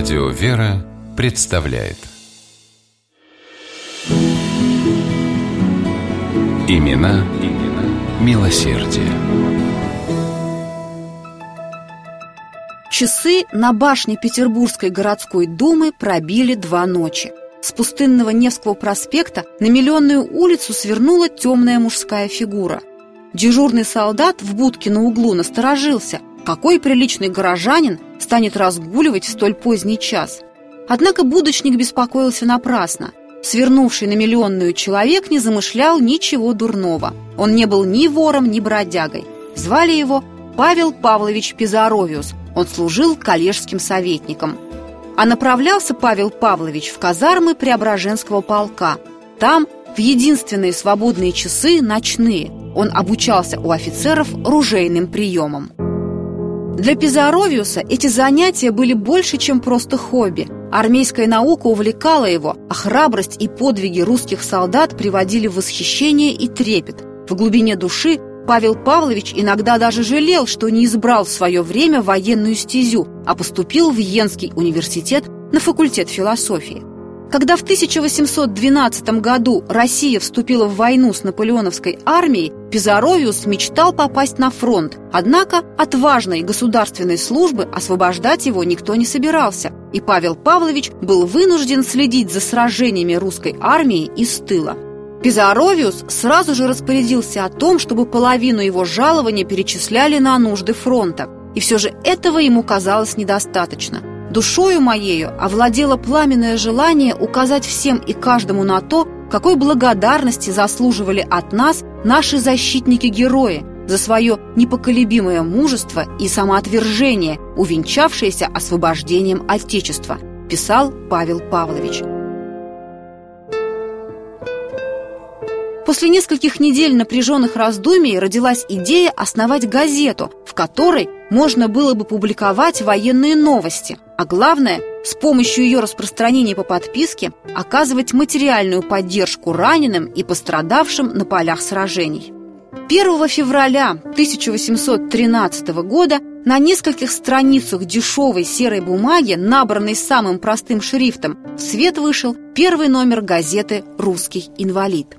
Радио «Вера» представляет Имена, имена милосердие. Часы на башне Петербургской городской думы пробили два ночи. С пустынного Невского проспекта на Миллионную улицу свернула темная мужская фигура. Дежурный солдат в будке на углу насторожился. Какой приличный горожанин станет разгуливать в столь поздний час? Однако будочник беспокоился напрасно. Свернувший на миллионную человек не замышлял ничего дурного. Он не был ни вором, ни бродягой. Звали его Павел Павлович Пизаровиус. Он служил коллежским советником. А направлялся Павел Павлович в казармы Преображенского полка. Там, в единственные свободные часы, ночные, он обучался у офицеров ружейным приемам. Для Пизаровиуса эти занятия были больше, чем просто хобби. Армейская наука увлекала его, а храбрость и подвиги русских солдат приводили в восхищение и трепет. В глубине души Павел Павлович иногда даже жалел, что не избрал в свое время военную стезю, а поступил в Йенский университет на факультет философии. Когда в 1812 году Россия вступила в войну с наполеоновской армией, Пизаровиус мечтал попасть на фронт, однако от важной государственной службы освобождать его никто не собирался, и Павел Павлович был вынужден следить за сражениями русской армии из тыла. Пизаровиус сразу же распорядился о том, чтобы половину его жалования перечисляли на нужды фронта. И все же этого ему казалось недостаточно. Душою моею овладело пламенное желание указать всем и каждому на то, какой благодарности заслуживали от нас наши защитники-герои за свое непоколебимое мужество и самоотвержение, увенчавшееся освобождением Отечества, писал Павел Павлович. После нескольких недель напряженных раздумий родилась идея основать газету, в которой можно было бы публиковать военные новости, а главное, с помощью ее распространения по подписке оказывать материальную поддержку раненым и пострадавшим на полях сражений. 1 февраля 1813 года на нескольких страницах дешевой серой бумаги, набранной самым простым шрифтом, в свет вышел первый номер газеты «Русский инвалид».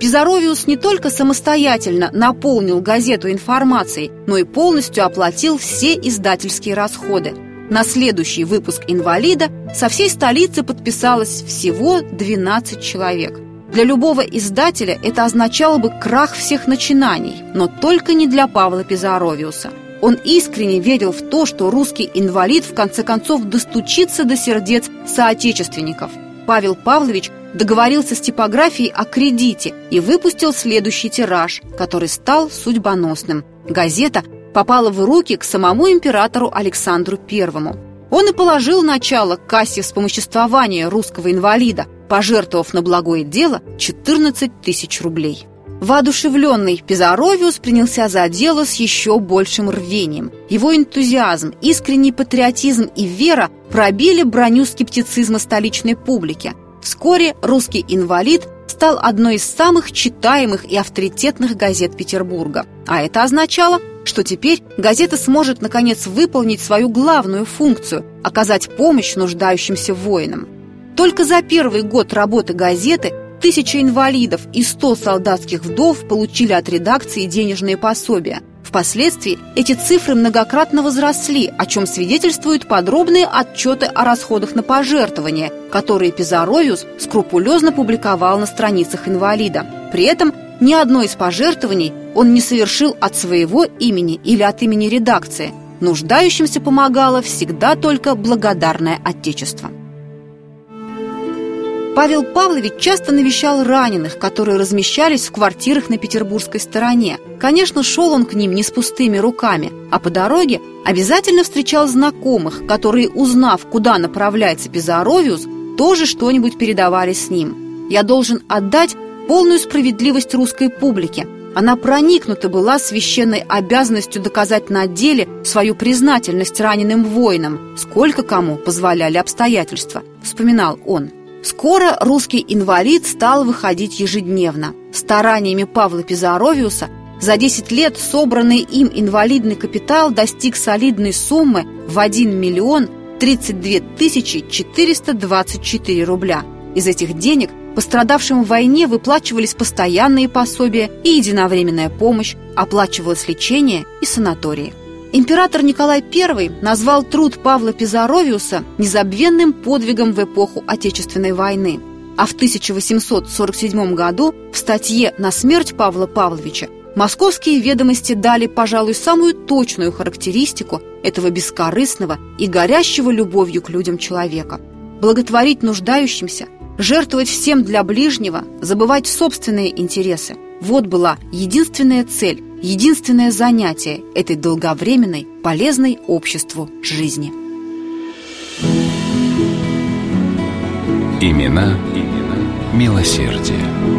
Пизаровиус не только самостоятельно наполнил газету информацией, но и полностью оплатил все издательские расходы. На следующий выпуск «Инвалида» со всей столицы подписалось всего 12 человек. Для любого издателя это означало бы крах всех начинаний, но только не для Павла Пизаровиуса. Он искренне верил в то, что русский инвалид в конце концов достучится до сердец соотечественников. Павел Павлович договорился с типографией о кредите и выпустил следующий тираж, который стал судьбоносным. Газета попала в руки к самому императору Александру Первому. Он и положил начало кассе вспомоществования русского инвалида, пожертвовав на благое дело 14 тысяч рублей. Воодушевленный Пизаровиус принялся за дело с еще большим рвением. Его энтузиазм, искренний патриотизм и вера пробили броню скептицизма столичной публики – Вскоре «Русский инвалид» стал одной из самых читаемых и авторитетных газет Петербурга. А это означало, что теперь газета сможет наконец выполнить свою главную функцию – оказать помощь нуждающимся воинам. Только за первый год работы газеты тысяча инвалидов и сто солдатских вдов получили от редакции денежные пособия – Впоследствии эти цифры многократно возросли, о чем свидетельствуют подробные отчеты о расходах на пожертвования, которые Пизаровиус скрупулезно публиковал на страницах инвалида. При этом ни одно из пожертвований он не совершил от своего имени или от имени редакции. Нуждающимся помогало всегда только благодарное Отечество. Павел Павлович часто навещал раненых, которые размещались в квартирах на петербургской стороне. Конечно, шел он к ним не с пустыми руками, а по дороге обязательно встречал знакомых, которые, узнав, куда направляется Пизаровиус, тоже что-нибудь передавали с ним. Я должен отдать полную справедливость русской публике. Она проникнута была священной обязанностью доказать на деле свою признательность раненым воинам, сколько кому позволяли обстоятельства, вспоминал он. Скоро русский инвалид стал выходить ежедневно. Стараниями Павла Пизаровиуса за 10 лет собранный им инвалидный капитал достиг солидной суммы в 1 миллион 32 424 рубля. Из этих денег пострадавшим в войне выплачивались постоянные пособия и единовременная помощь, оплачивалось лечение и санатории. Император Николай I назвал труд Павла Пизаровиуса незабвенным подвигом в эпоху Отечественной войны. А в 1847 году в статье «На смерть Павла Павловича» Московские ведомости дали, пожалуй, самую точную характеристику этого бескорыстного и горящего любовью к людям человека. Благотворить нуждающимся, жертвовать всем для ближнего, забывать собственные интересы – вот была единственная цель, единственное занятие этой долговременной, полезной обществу жизни. Имена, имена милосердие.